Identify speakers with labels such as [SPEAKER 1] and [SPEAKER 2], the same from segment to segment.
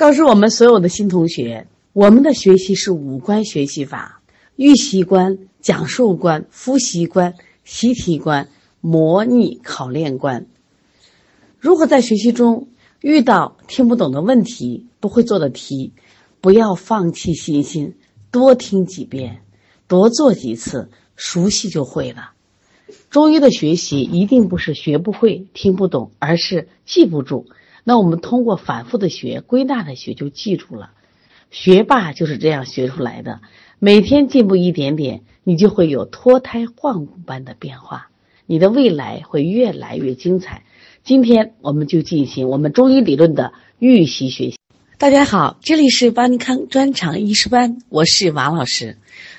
[SPEAKER 1] 告诉我们所有的新同学，我们的学习是五关学习法：预习关、讲授关、复习关、习题关、模拟考练关。如果在学习中遇到听不懂的问题、不会做的题，不要放弃信心，多听几遍，多做几次，熟悉就会了。中医的学习一定不是学不会、听不懂，而是记不住。那我们通过反复的学、归纳的学就记住了。学霸就是这样学出来的。每天进步一点点，你就会有脱胎换骨般的变化，你的未来会越来越精彩。今天我们就进行我们中医理论的预习学习。大家好，这里是邦尼康专场医师班，我是王老师。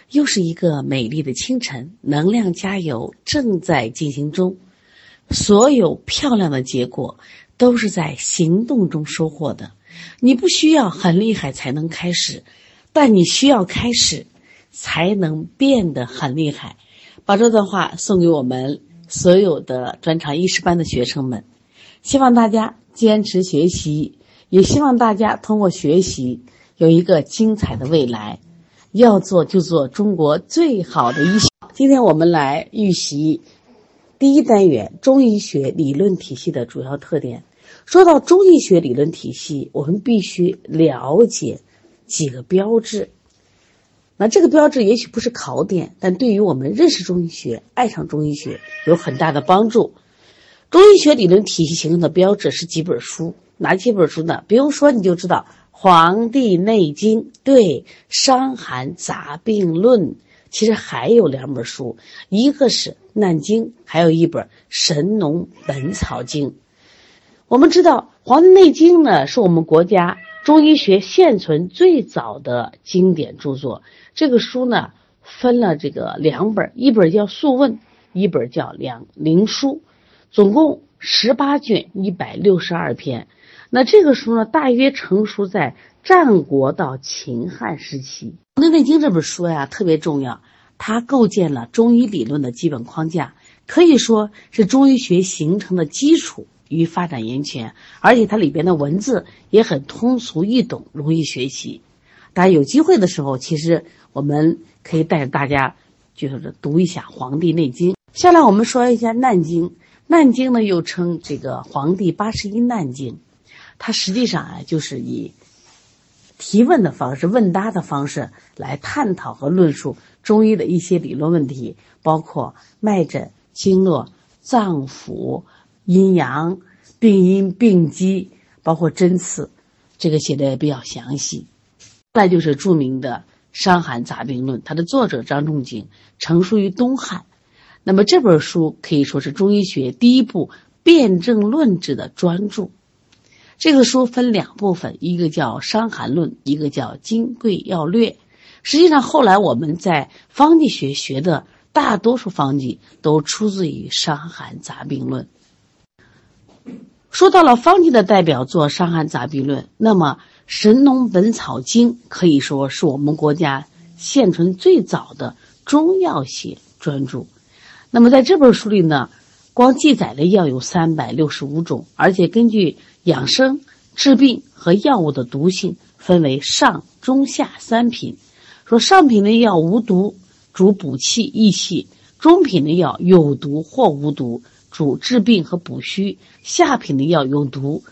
[SPEAKER 1] 又是一个美丽的清晨，能量加油正在进行中。所有漂亮的结果。都是在行动中收获的。你不需要很厉害才能开始，但你需要开始，才能变得很厉害。把这段话送给我们所有的专场医师班的学生们，希望大家坚持学习，也希望大家通过学习有一个精彩的未来。要做就做中国最好的医学。今天我们来预习第一单元中医学理论体系的主要特点。说到中医学理论体系，我们必须了解几个标志。那这个标志也许不是考点，但对于我们认识中医学、爱上中医学有很大的帮助。中医学理论体系形成的标志是几本书？哪几本书呢？比如说，你就知道《黄帝内经》对，《伤寒杂病论》。其实还有两本书，一个是《难经》，还有一本《神农本草经》。我们知道《黄帝内经》呢，是我们国家中医学现存最早的经典著作。这个书呢，分了这个两本，一本叫《素问》，一本叫《两灵书》，总共十八卷，一百六十二篇。那这个书呢，大约成熟在战国到秦汉时期。《黄帝内经》这本书呀，特别重要，它构建了中医理论的基本框架，可以说是中医学形成的基础。与发展源泉，而且它里边的文字也很通俗易懂，容易学习。大家有机会的时候，其实我们可以带着大家，就是读一下《黄帝内经》。下来我们说一下《难经》，《难经》呢又称这个《黄帝八十一难经》，它实际上啊就是以提问的方式、问答的方式来探讨和论述中医的一些理论问题，包括脉诊、经络、脏腑。阴阳、病因、病机，包括针刺，这个写的也比较详细。再就是著名的《伤寒杂病论》，它的作者张仲景成书于东汉。那么这本书可以说是中医学第一部辨证论治的专著。这个书分两部分，一个叫《伤寒论》，一个叫《金匮要略》。实际上，后来我们在方剂学学的大多数方剂都出自于《伤寒杂病论》。说到了方剂的代表作《伤寒杂病论》，那么《神农本草经》可以说是我们国家现存最早的中药学专著。那么在这本书里呢，光记载的药有三百六十五种，而且根据养生、治病和药物的毒性，分为上、中、下三品。说上品的药无毒，主补气益气；中品的药有毒或无毒。主治病和补虚，下品的药有毒，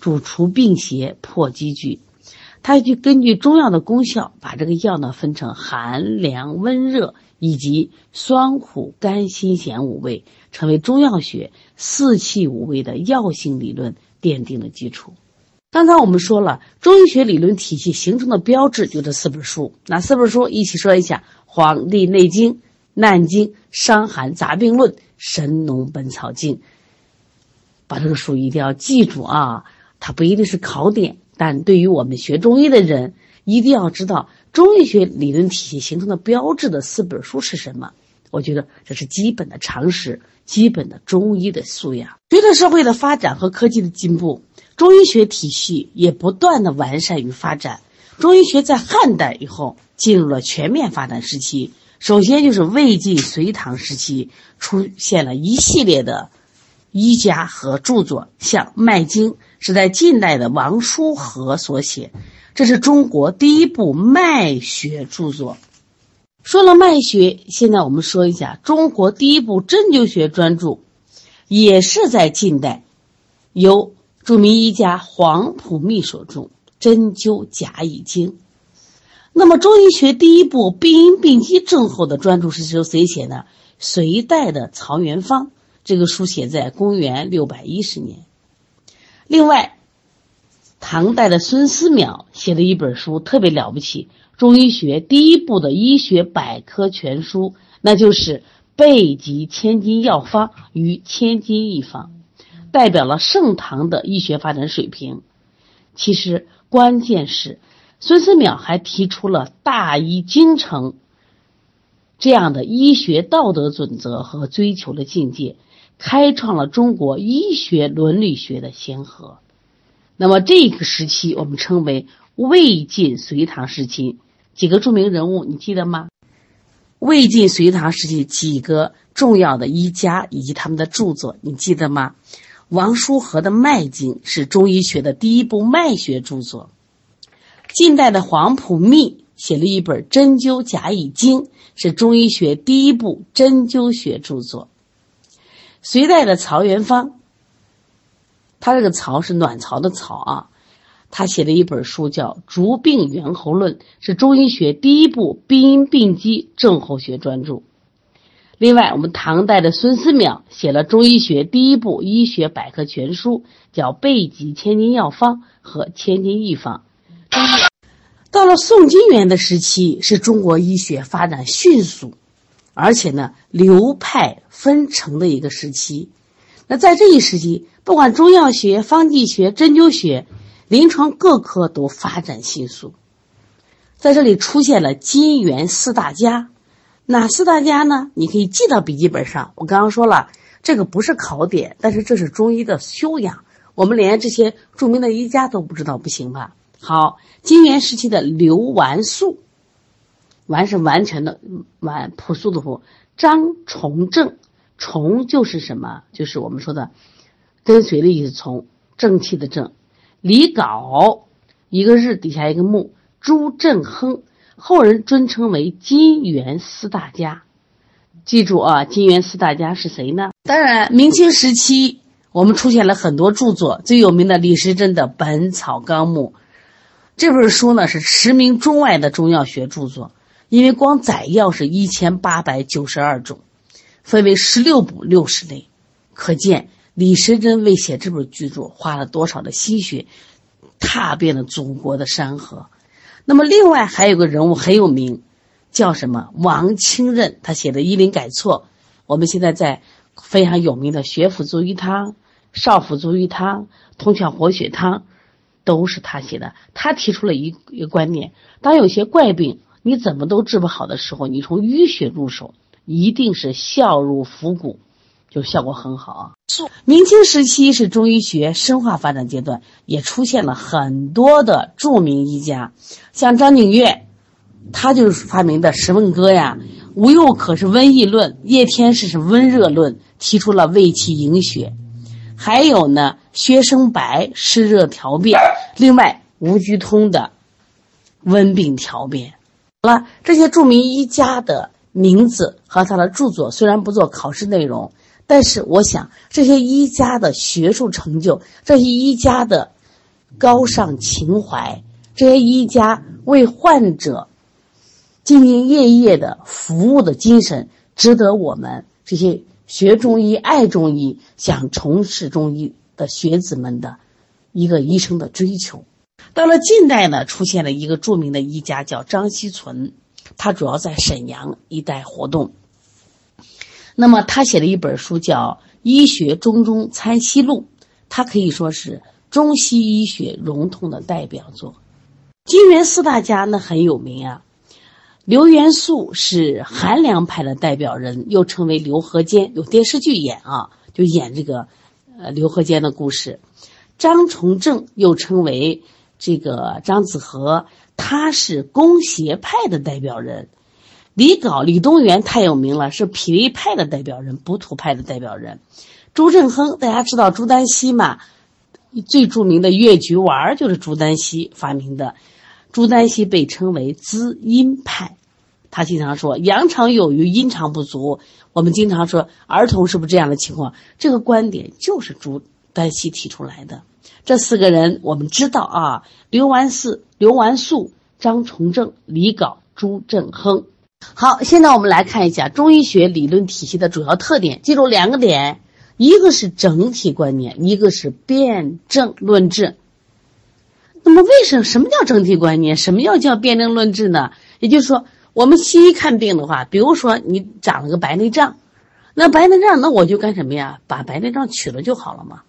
[SPEAKER 1] 主除病邪、破积聚。它就根据中药的功效，把这个药呢分成寒凉、温热以及酸苦甘辛咸五味，成为中药学四气五味的药性理论奠定了基础。刚才我们说了，中医学理论体系形成的标志就这四本书，哪四本书？一起说一下：《黄帝内经》。《难经》《伤寒杂病论》《神农本草经》，把这个书一定要记住啊！它不一定是考点，但对于我们学中医的人，一定要知道中医学理论体系形成的标志的四本书是什么。我觉得这是基本的常识，基本的中医的素养。随着社会的发展和科技的进步，中医学体系也不断的完善与发展。中医学在汉代以后进入了全面发展时期。首先就是魏晋隋唐时期出现了一系列的医家和著作，像《脉经》《是在近代的王叔和所写，这是中国第一部脉学著作。说了脉学，现在我们说一下中国第一部针灸学专著，也是在近代，由著名医家黄埔密所著《针灸甲乙经》。那么中医学第一部病因病机症候的专著是由谁写的？隋代的曹元芳。这个书写在公元六百一十年。另外，唐代的孙思邈写了一本书，特别了不起，中医学第一部的医学百科全书，那就是《备急千金药方与千金一方》，代表了盛唐的医学发展水平。其实，关键是孙思邈还提出了大医精诚这样的医学道德准则和追求的境界。开创了中国医学伦理学的先河。那么这个时期我们称为魏晋隋唐时期。几个著名人物你记得吗？魏晋隋唐时期几个重要的医家以及他们的著作你记得吗？王叔和的《脉经》是中医学的第一部脉学著作。近代的黄埔密写了一本《针灸甲乙经》，是中医学第一部针灸学著作。隋代的曹元芳，他这个“曹”是卵巢的“曹”啊，他写了一本书叫《逐病源候论》，是中医学第一部病因病机症候学专著。另外，我们唐代的孙思邈写了中医学第一部医学百科全书，叫《备急千金药方》和《千金一方》。到了宋金元的时期，是中国医学发展迅速。而且呢，流派纷呈的一个时期。那在这一时期，不管中药学、方剂学、针灸学，临床各科都发展迅速。在这里出现了金元四大家，哪四大家呢？你可以记到笔记本上。我刚刚说了，这个不是考点，但是这是中医的修养。我们连这些著名的医家都不知道，不行吧？好，金元时期的刘完素。完是完全的完朴素的朴，张崇正，崇就是什么？就是我们说的跟随的意思，从正气的正。李杲，一个日底下一个木。朱振亨，后人尊称为金元四大家。记住啊，金元四大家是谁呢？当然，明清时期我们出现了很多著作，最有名的李时珍的《本草纲目》这本书呢，是驰名中外的中药学著作。因为光载药是一千八百九十二种，分为十六部六十类，可见李时珍为写这本巨著花了多少的心血，踏遍了祖国的山河。那么，另外还有个人物很有名，叫什么？王清任，他写的《医林改错》，我们现在在非常有名的《血府逐瘀汤》《少府逐瘀汤》《通窍活血汤》，都是他写的。他提出了一一个观念：当有些怪病。你怎么都治不好的时候，你从淤血入手，一定是效入腹骨，就效果很好啊。明清时期是中医学深化发展阶段，也出现了很多的著名医家，像张景岳，他就是发明的《十问歌》呀；吴又可是《瘟疫论》，叶天士是《温热论》，提出了胃气营血；还有呢，薛生白湿热调变，另外吴鞠通的温病调变。了这些著名医家的名字和他的著作，虽然不做考试内容，但是我想这些医家的学术成就，这些医家的高尚情怀，这些医家为患者兢兢业业的服务的精神，值得我们这些学中医、爱中医、想从事中医的学子们的一个医生的追求。到了近代呢，出现了一个著名的医家，叫张锡存，他主要在沈阳一带活动。那么他写了一本书叫《医学中中参西录》，他可以说是中西医学融通的代表作。金元四大家那很有名啊，刘元素是韩凉派的代表人，又称为刘和坚，有电视剧演啊，就演这个呃刘和坚的故事。张崇正又称为。这个张子和，他是攻邪派的代表人；李杲、李东垣太有名了，是脾胃派的代表人，补土派的代表人。朱振亨，大家知道朱丹溪嘛？最著名的越橘丸就是朱丹溪发明的。朱丹溪被称为滋阴派，他经常说阳常有余，阴常不足。我们经常说儿童是不是这样的情况？这个观点就是朱丹溪提出来的。这四个人我们知道啊，刘完嗣、刘完素、张崇正、李杲、朱振亨。好，现在我们来看一下中医学理论体系的主要特点。记住两个点，一个是整体观念，一个是辨证论治。那么，为什么什么叫整体观念？什么要叫辨证论治呢？也就是说，我们西医看病的话，比如说你长了个白内障，那白内障，那我就干什么呀？把白内障取了就好了嘛，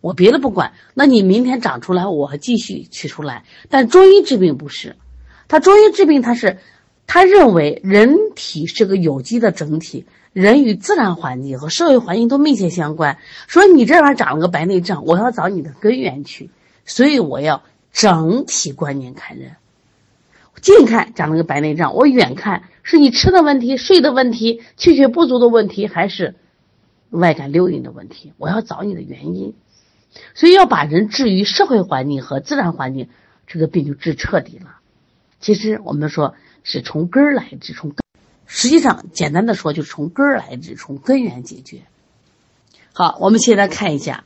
[SPEAKER 1] 我别的不管。那你明天长出来，我继续取出来。但中医治病不是，他中医治病他是，他认为人体是个有机的整体，人与自然环境和社会环境都密切相关。说你这玩意儿长了个白内障，我要找你的根源去，所以我要。整体观念看人，近看长了个白内障，我远看是你吃的问题、睡的问题、气血不足的问题，还是外感流隐的问题？我要找你的原因，所以要把人置于社会环境和自然环境，这个病就治彻底了。其实我们说是从根儿来治，从根，实际上简单的说就是从根儿来治，从根源解决。好，我们现在看一下，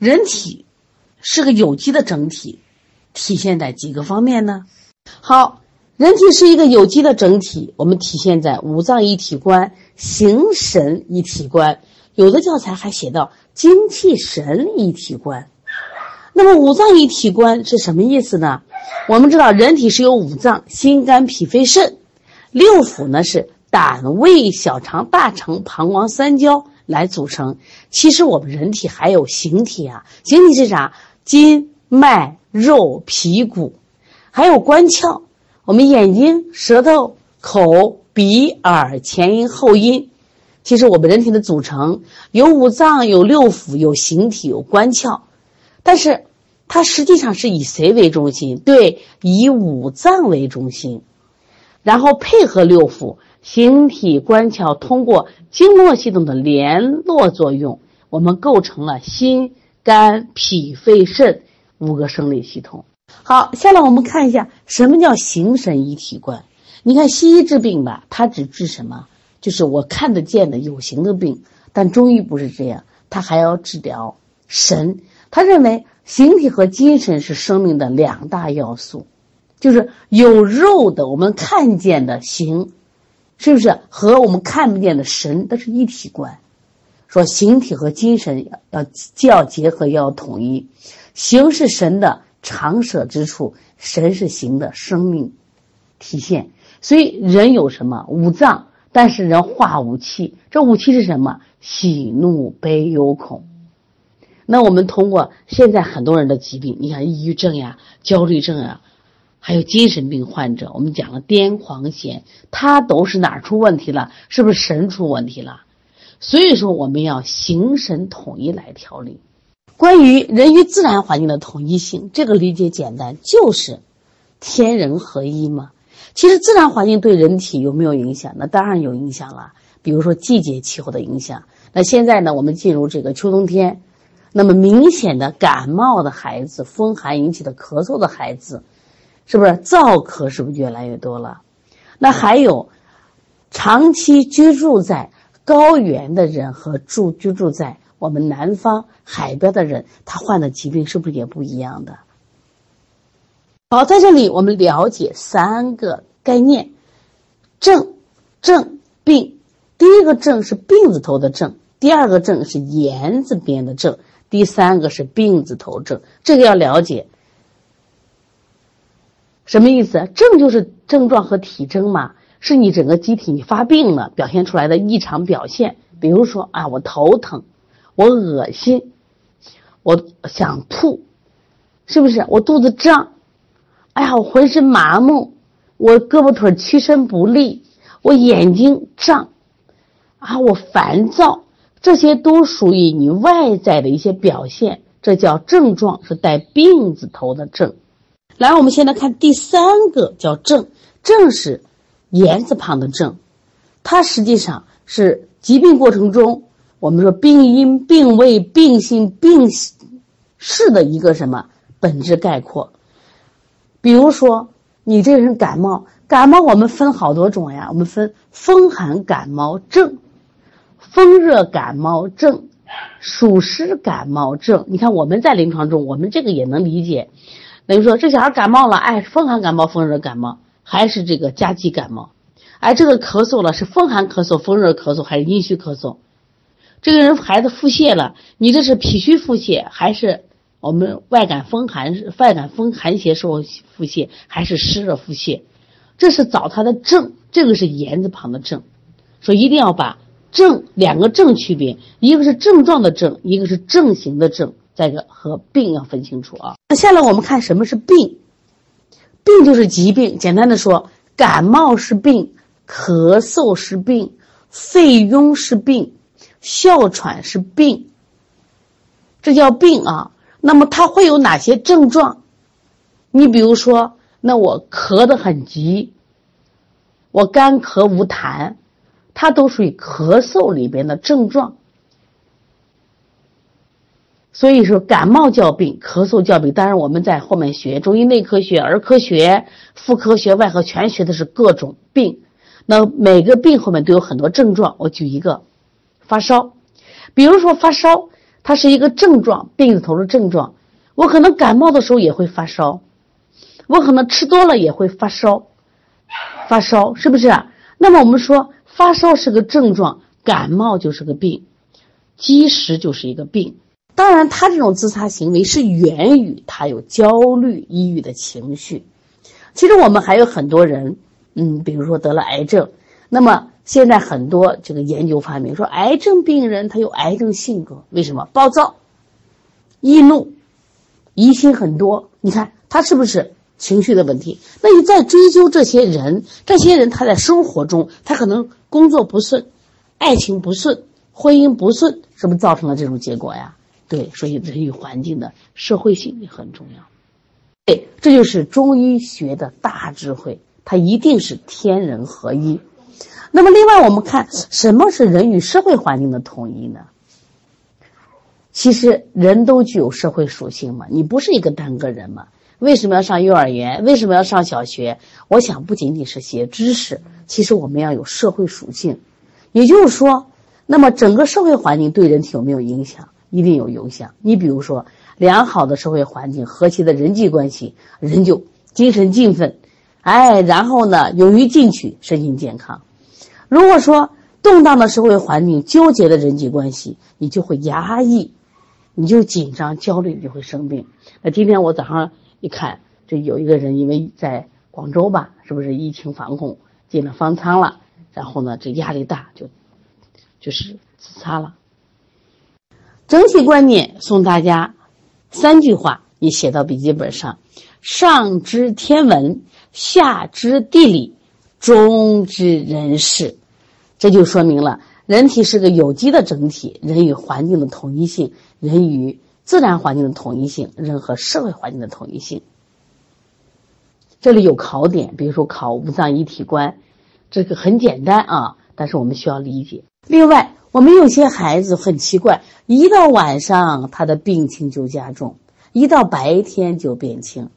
[SPEAKER 1] 人体是个有机的整体。体现在几个方面呢？好，人体是一个有机的整体，我们体现在五脏一体观、形神一体观，有的教材还写到精气神一体观。那么五脏一体观是什么意思呢？我们知道人体是由五脏心肝脾肺肾，六腑呢是胆胃小肠大肠膀胱三焦来组成。其实我们人体还有形体啊，形体是啥？筋脉。肉、皮、骨，还有官窍，我们眼睛、舌头、口、鼻、耳、前阴、后阴。其实我们人体的组成有五脏、有六腑、有形体、有关窍，但是它实际上是以谁为中心？对，以五脏为中心，然后配合六腑、形体、官窍，通过经络系统的联络作用，我们构成了心、肝、脾、肺、肾。五个生理系统，好，下来我们看一下什么叫形神一体观。你看西医治病吧，它只治什么？就是我看得见的有形的病。但中医不是这样，它还要治疗神。他认为形体和精神是生命的两大要素，就是有肉的我们看见的形，是不是和我们看不见的神，它是一体观。说形体和精神要既要结合，又要统一。形是神的常舍之处，神是形的生命体现。所以人有什么五脏？但是人化五气，这五气是什么？喜怒悲忧恐。那我们通过现在很多人的疾病，你像抑郁症呀、焦虑症啊，还有精神病患者，我们讲了癫狂痫，他都是哪出问题了？是不是神出问题了？所以说，我们要形神统一来调理。关于人与自然环境的统一性，这个理解简单，就是天人合一嘛。其实自然环境对人体有没有影响？那当然有影响了。比如说季节气候的影响。那现在呢，我们进入这个秋冬天，那么明显的感冒的孩子，风寒引起的咳嗽的孩子，是不是燥咳是不是越来越多了？那还有长期居住在高原的人和住居住在。我们南方海边的人，他患的疾病是不是也不一样的？好，在这里我们了解三个概念：症、症、病。第一个症是病字头的症，第二个症是言字边的症，第三个是病字头症。这个要了解，什么意思？症就是症状和体征嘛，是你整个机体你发病了表现出来的异常表现。比如说啊，我头疼。我恶心，我想吐，是不是？我肚子胀，哎呀，我浑身麻木，我胳膊腿屈伸不利，我眼睛胀，啊，我烦躁，这些都属于你外在的一些表现，这叫症状，是带病字头的症。来，我们现在看第三个叫症，症是言字旁的症，它实际上是疾病过程中。我们说病因、病位、病性、病势的一个什么本质概括。比如说，你这个人感冒，感冒我们分好多种呀，我们分风寒感冒症、风热感冒症、暑湿感冒症。你看我们在临床中，我们这个也能理解。等于说这小孩感冒了，哎，风寒感冒、风热感冒，还是这个加急感冒？哎，这个咳嗽了，是风寒咳嗽、风热咳嗽，还是阴虚咳嗽？这个人孩子腹泻了，你这是脾虚腹泻，还是我们外感风寒、外感风寒邪受腹泻，还是湿热腹泻？这是找他的症，这个是言字旁的症，说一定要把症两个症区别，一个是症状的症，一个是症型的症，再一个和病要分清楚啊。那下来我们看什么是病，病就是疾病，简单的说，感冒是病，咳嗽是病，肺痈是病。哮喘是病，这叫病啊。那么它会有哪些症状？你比如说，那我咳得很急，我干咳无痰，它都属于咳嗽里边的症状。所以说，感冒叫病，咳嗽叫病。当然，我们在后面学中医内科学、儿科学、妇科学、外科全学的是各种病。那每个病后面都有很多症状。我举一个。发烧，比如说发烧，它是一个症状，病字头的症状。我可能感冒的时候也会发烧，我可能吃多了也会发烧，发烧是不是？那么我们说发烧是个症状，感冒就是个病，积食就是一个病。当然，他这种自杀行为是源于他有焦虑、抑郁的情绪。其实我们还有很多人，嗯，比如说得了癌症，那么。现在很多这个研究发明说，癌症病人他有癌症性格，为什么？暴躁、易怒、疑心很多。你看他是不是情绪的问题？那你再追究这些人，这些人他在生活中他可能工作不顺、爱情不顺、婚姻不顺，是不是造成了这种结果呀？对，所以人与环境的社会性也很重要。对，这就是中医学的大智慧，它一定是天人合一。那么，另外我们看什么是人与社会环境的统一呢？其实人都具有社会属性嘛，你不是一个单个人嘛？为什么要上幼儿园？为什么要上小学？我想不仅仅是学知识，其实我们要有社会属性。也就是说，那么整个社会环境对人体有没有影响？一定有影响。你比如说，良好的社会环境、和谐的人际关系，人就精神振奋，哎，然后呢，勇于进取，身心健康。如果说动荡的社会环境、纠结的人际关系，你就会压抑，你就紧张、焦虑，就会生病。那今天我早上一看，这有一个人因为在广州吧，是不是疫情防控进了方舱了？然后呢，这压力大，就就是自杀了。整体观念送大家三句话，你写到笔记本上：上知天文，下知地理，中知人事。这就说明了人体是个有机的整体，人与环境的统一性，人与自然环境的统一性，人和社会环境的统一性。这里有考点，比如说考五脏一体观，这个很简单啊，但是我们需要理解。另外，我们有些孩子很奇怪，一到晚上他的病情就加重，一到白天就变轻。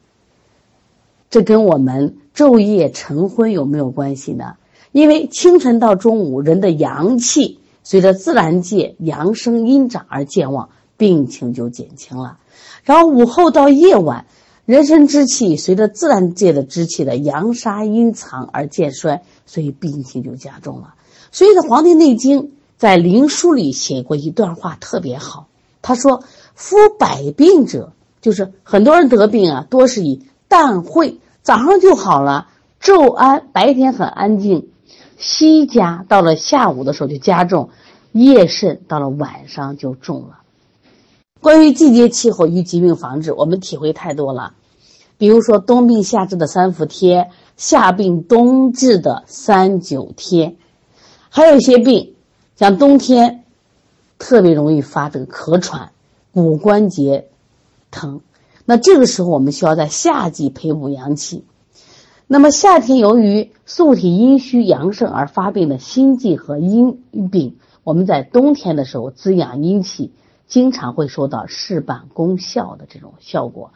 [SPEAKER 1] 这跟我们昼夜晨昏有没有关系呢？因为清晨到中午，人的阳气随着自然界阳生阴长而健旺，病情就减轻了。然后午后到夜晚，人身之气随着自然界的之气的阳杀阴藏而渐衰，所以病情就加重了。所以，在《黄帝内经》在灵枢里写过一段话，特别好。他说：“夫百病者，就是很多人得病啊，多是以淡会，早上就好了，昼安，白天很安静。”西加到了下午的时候就加重，夜甚到了晚上就重了。关于季节气候与疾病防治，我们体会太多了。比如说冬病夏治的三伏贴，夏病冬治的三九贴，还有一些病，像冬天特别容易发这个咳喘、骨关节疼，那这个时候我们需要在夏季培补阳气。那么夏天由于素体阴虚阳盛而发病的心悸和阴病，我们在冬天的时候滋养阴气，经常会收到事半功效的这种效果，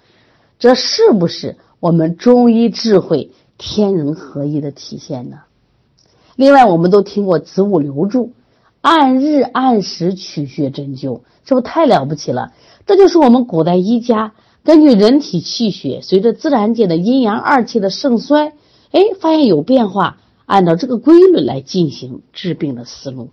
[SPEAKER 1] 这是不是我们中医智慧天人合一的体现呢？另外，我们都听过子午流注，按日按时取穴针灸，这不太了不起了？这就是我们古代医家根据人体气血随着自然界的阴阳二气的盛衰，哎，发现有变化，按照这个规律来进行治病的思路。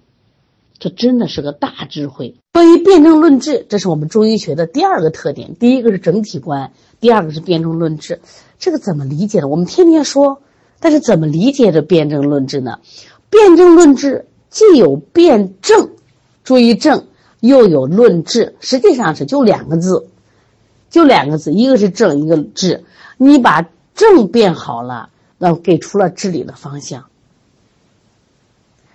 [SPEAKER 1] 这真的是个大智慧。关于辨证论治，这是我们中医学的第二个特点。第一个是整体观，第二个是辨证论治。这个怎么理解呢？我们天天说，但是怎么理解这辨证论治呢？辨证论治既有辨证，注意证，又有论治，实际上是就两个字，就两个字，一个是正，一个治。你把正变好了，那给出了治理的方向。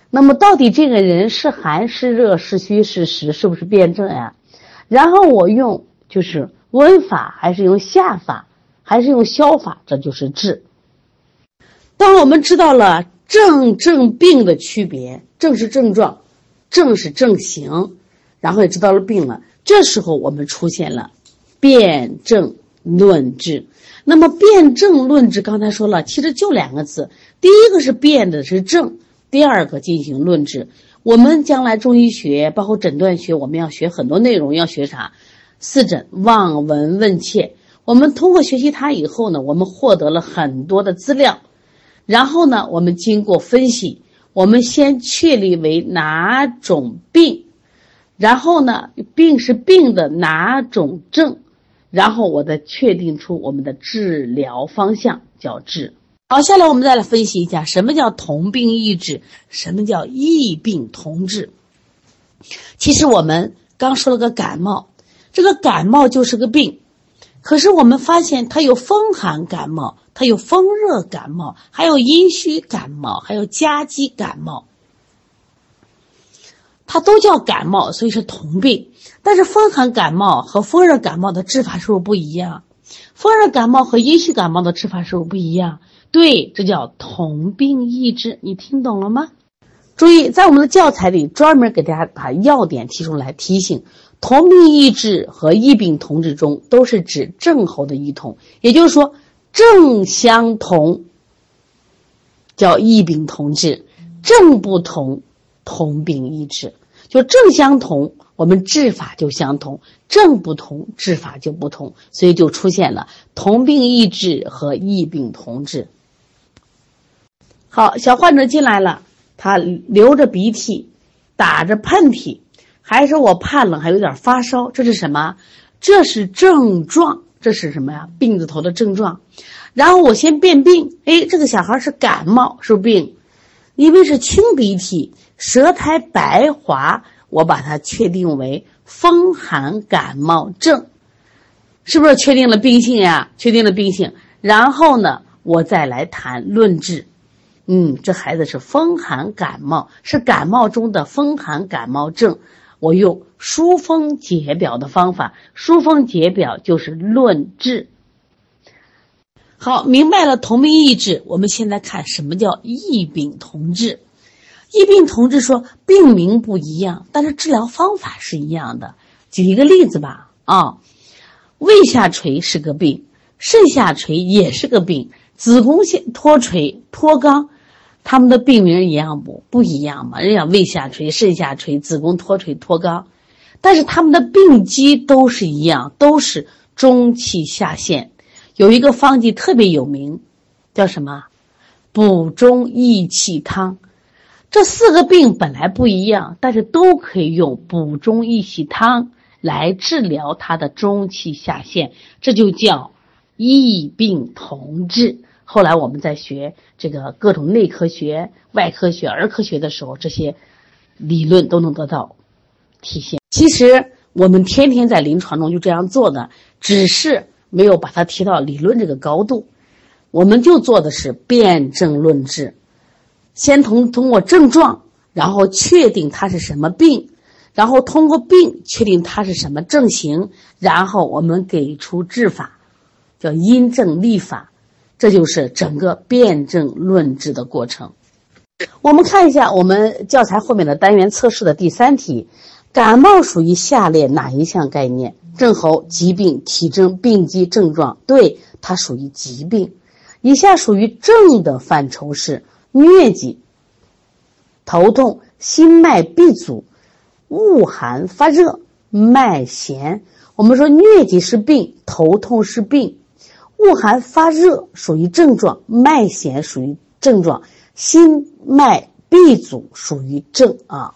[SPEAKER 1] 那么到底这个人是寒是热是虚是实，是不是辩证呀？然后我用就是温法还是用下法还是用消法，这就是治。当我们知道了症症病的区别，症是症状，症是症型，然后也知道了病了，这时候我们出现了辨证论治。那么辨证论治，刚才说了，其实就两个字，第一个是辨的是症。第二个进行论治，我们将来中医学包括诊断学，我们要学很多内容，要学啥？四诊望闻问切。我们通过学习它以后呢，我们获得了很多的资料，然后呢，我们经过分析，我们先确立为哪种病，然后呢，病是病的哪种症，然后我再确定出我们的治疗方向，叫治。好，下来我们再来分析一下，什么叫同病异治，什么叫异病同治。其实我们刚说了个感冒，这个感冒就是个病，可是我们发现它有风寒感冒，它有风热感冒，还有阴虚感冒，还有夹击感冒，它都叫感冒，所以是同病。但是风寒感冒和风热感冒的治法是不是不一样？风热感冒和阴虚感冒的治法是不是不一样？对，这叫同病异治，你听懂了吗？注意，在我们的教材里专门给大家把要点提出来提醒：同病异治和异病同治中，都是指症候的异同，也就是说，症相同叫异病同治，症不同同病异治。就症相同，我们治法就相同；症不同，治法就不同，所以就出现了同病异治和异病同治。好，小患者进来了，他流着鼻涕，打着喷嚏，还说我怕冷，还有点发烧，这是什么？这是症状，这是什么呀？病字头的症状。然后我先辨病，哎，这个小孩是感冒，是病，因为是清鼻涕，舌苔白滑，我把它确定为风寒感冒症，是不是确定了病性呀？确定了病性，然后呢，我再来谈论治。嗯，这孩子是风寒感冒，是感冒中的风寒感冒症。我用疏风解表的方法，疏风解表就是论治。好，明白了同病异治，我们现在看什么叫异病同治。异病同治说病名不一样，但是治疗方法是一样的。举一个例子吧，啊，胃下垂是个病，肾下垂也是个病，子宫腺脱垂脱肛。他们的病名一样不不一样嘛？人家胃下垂、肾下垂、子宫脱垂脱肛，但是他们的病机都是一样，都是中气下陷。有一个方剂特别有名，叫什么？补中益气汤。这四个病本来不一样，但是都可以用补中益气汤来治疗他的中气下陷，这就叫异病同治。后来我们在学这个各种内科学、外科学、儿科学的时候，这些理论都能得到体现。其实我们天天在临床中就这样做的，只是没有把它提到理论这个高度。我们就做的是辨证论治，先通通过症状，然后确定它是什么病，然后通过病确定它是什么症型，然后我们给出治法，叫因症立法。这就是整个辩证论治的过程。我们看一下我们教材后面的单元测试的第三题，感冒属于下列哪一项概念？症候、疾病、体征、病机、症状。对，它属于疾病。以下属于症的范畴是疟疾、头痛、心脉闭阻、恶寒发热、脉弦。我们说疟疾是病，头痛是病，恶寒发热属于症状，脉弦属于症状，心脉闭阻属于症啊。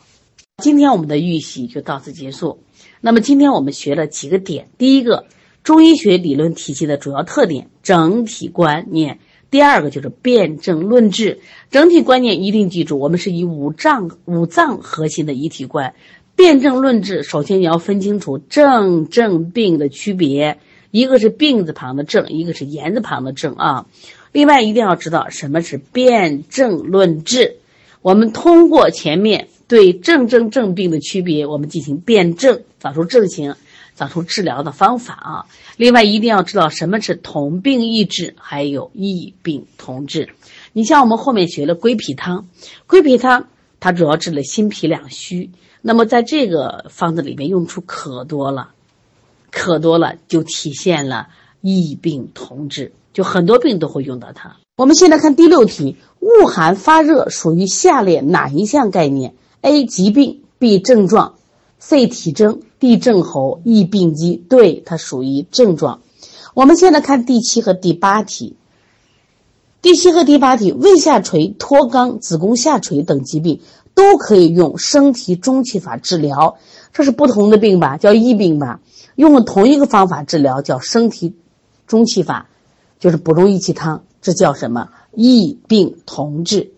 [SPEAKER 1] 今天我们的预习就到此结束。那么今天我们学了几个点，第一个。中医学理论体系的主要特点、整体观念。第二个就是辨证论治。整体观念一定记住，我们是以五脏五脏核心的一体观。辨证论治，首先你要分清楚症症病的区别，一个是病字旁的症，一个是言字旁的症啊。另外一定要知道什么是辨证论治。我们通过前面对症症症病的区别，我们进行辨证，找出症型。找出治疗的方法啊！另外一定要知道什么是同病异治，还有异病同治。你像我们后面学了归脾汤，归脾汤它主要治了心脾两虚。那么在这个方子里面用处可多了，可多了，就体现了异病同治，就很多病都会用到它。我们现在看第六题：恶寒发热属于下列哪一项概念？A. 疾病 B. 症状 C. 体征。D. 症候、易病机，对它属于症状。我们现在看第七和第八题。第七和第八题，胃下垂、脱肛、子宫下垂等疾病都可以用生提中气法治疗。这是不同的病吧？叫疫病吧？用了同一个方法治疗，叫生提中气法，就是补中益气汤。这叫什么？异病同治。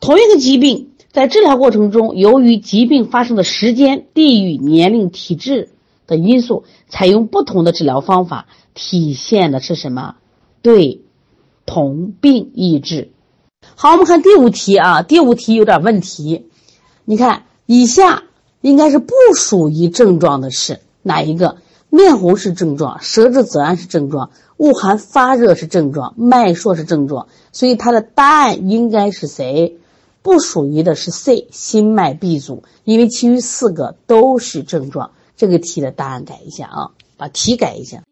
[SPEAKER 1] 同一个疾病。在治疗过程中，由于疾病发生的时间、地域、年龄、体质的因素，采用不同的治疗方法，体现的是什么？对，同病异治。好，我们看第五题啊，第五题有点问题。你看，以下应该是不属于症状的是哪一个？面红是症状，舌质紫暗是症状，恶寒发热是症状，脉数是症状。所以它的答案应该是谁？不属于的是 C 心脉闭阻，因为其余四个都是症状。这个题的答案改一下啊，把题改一下。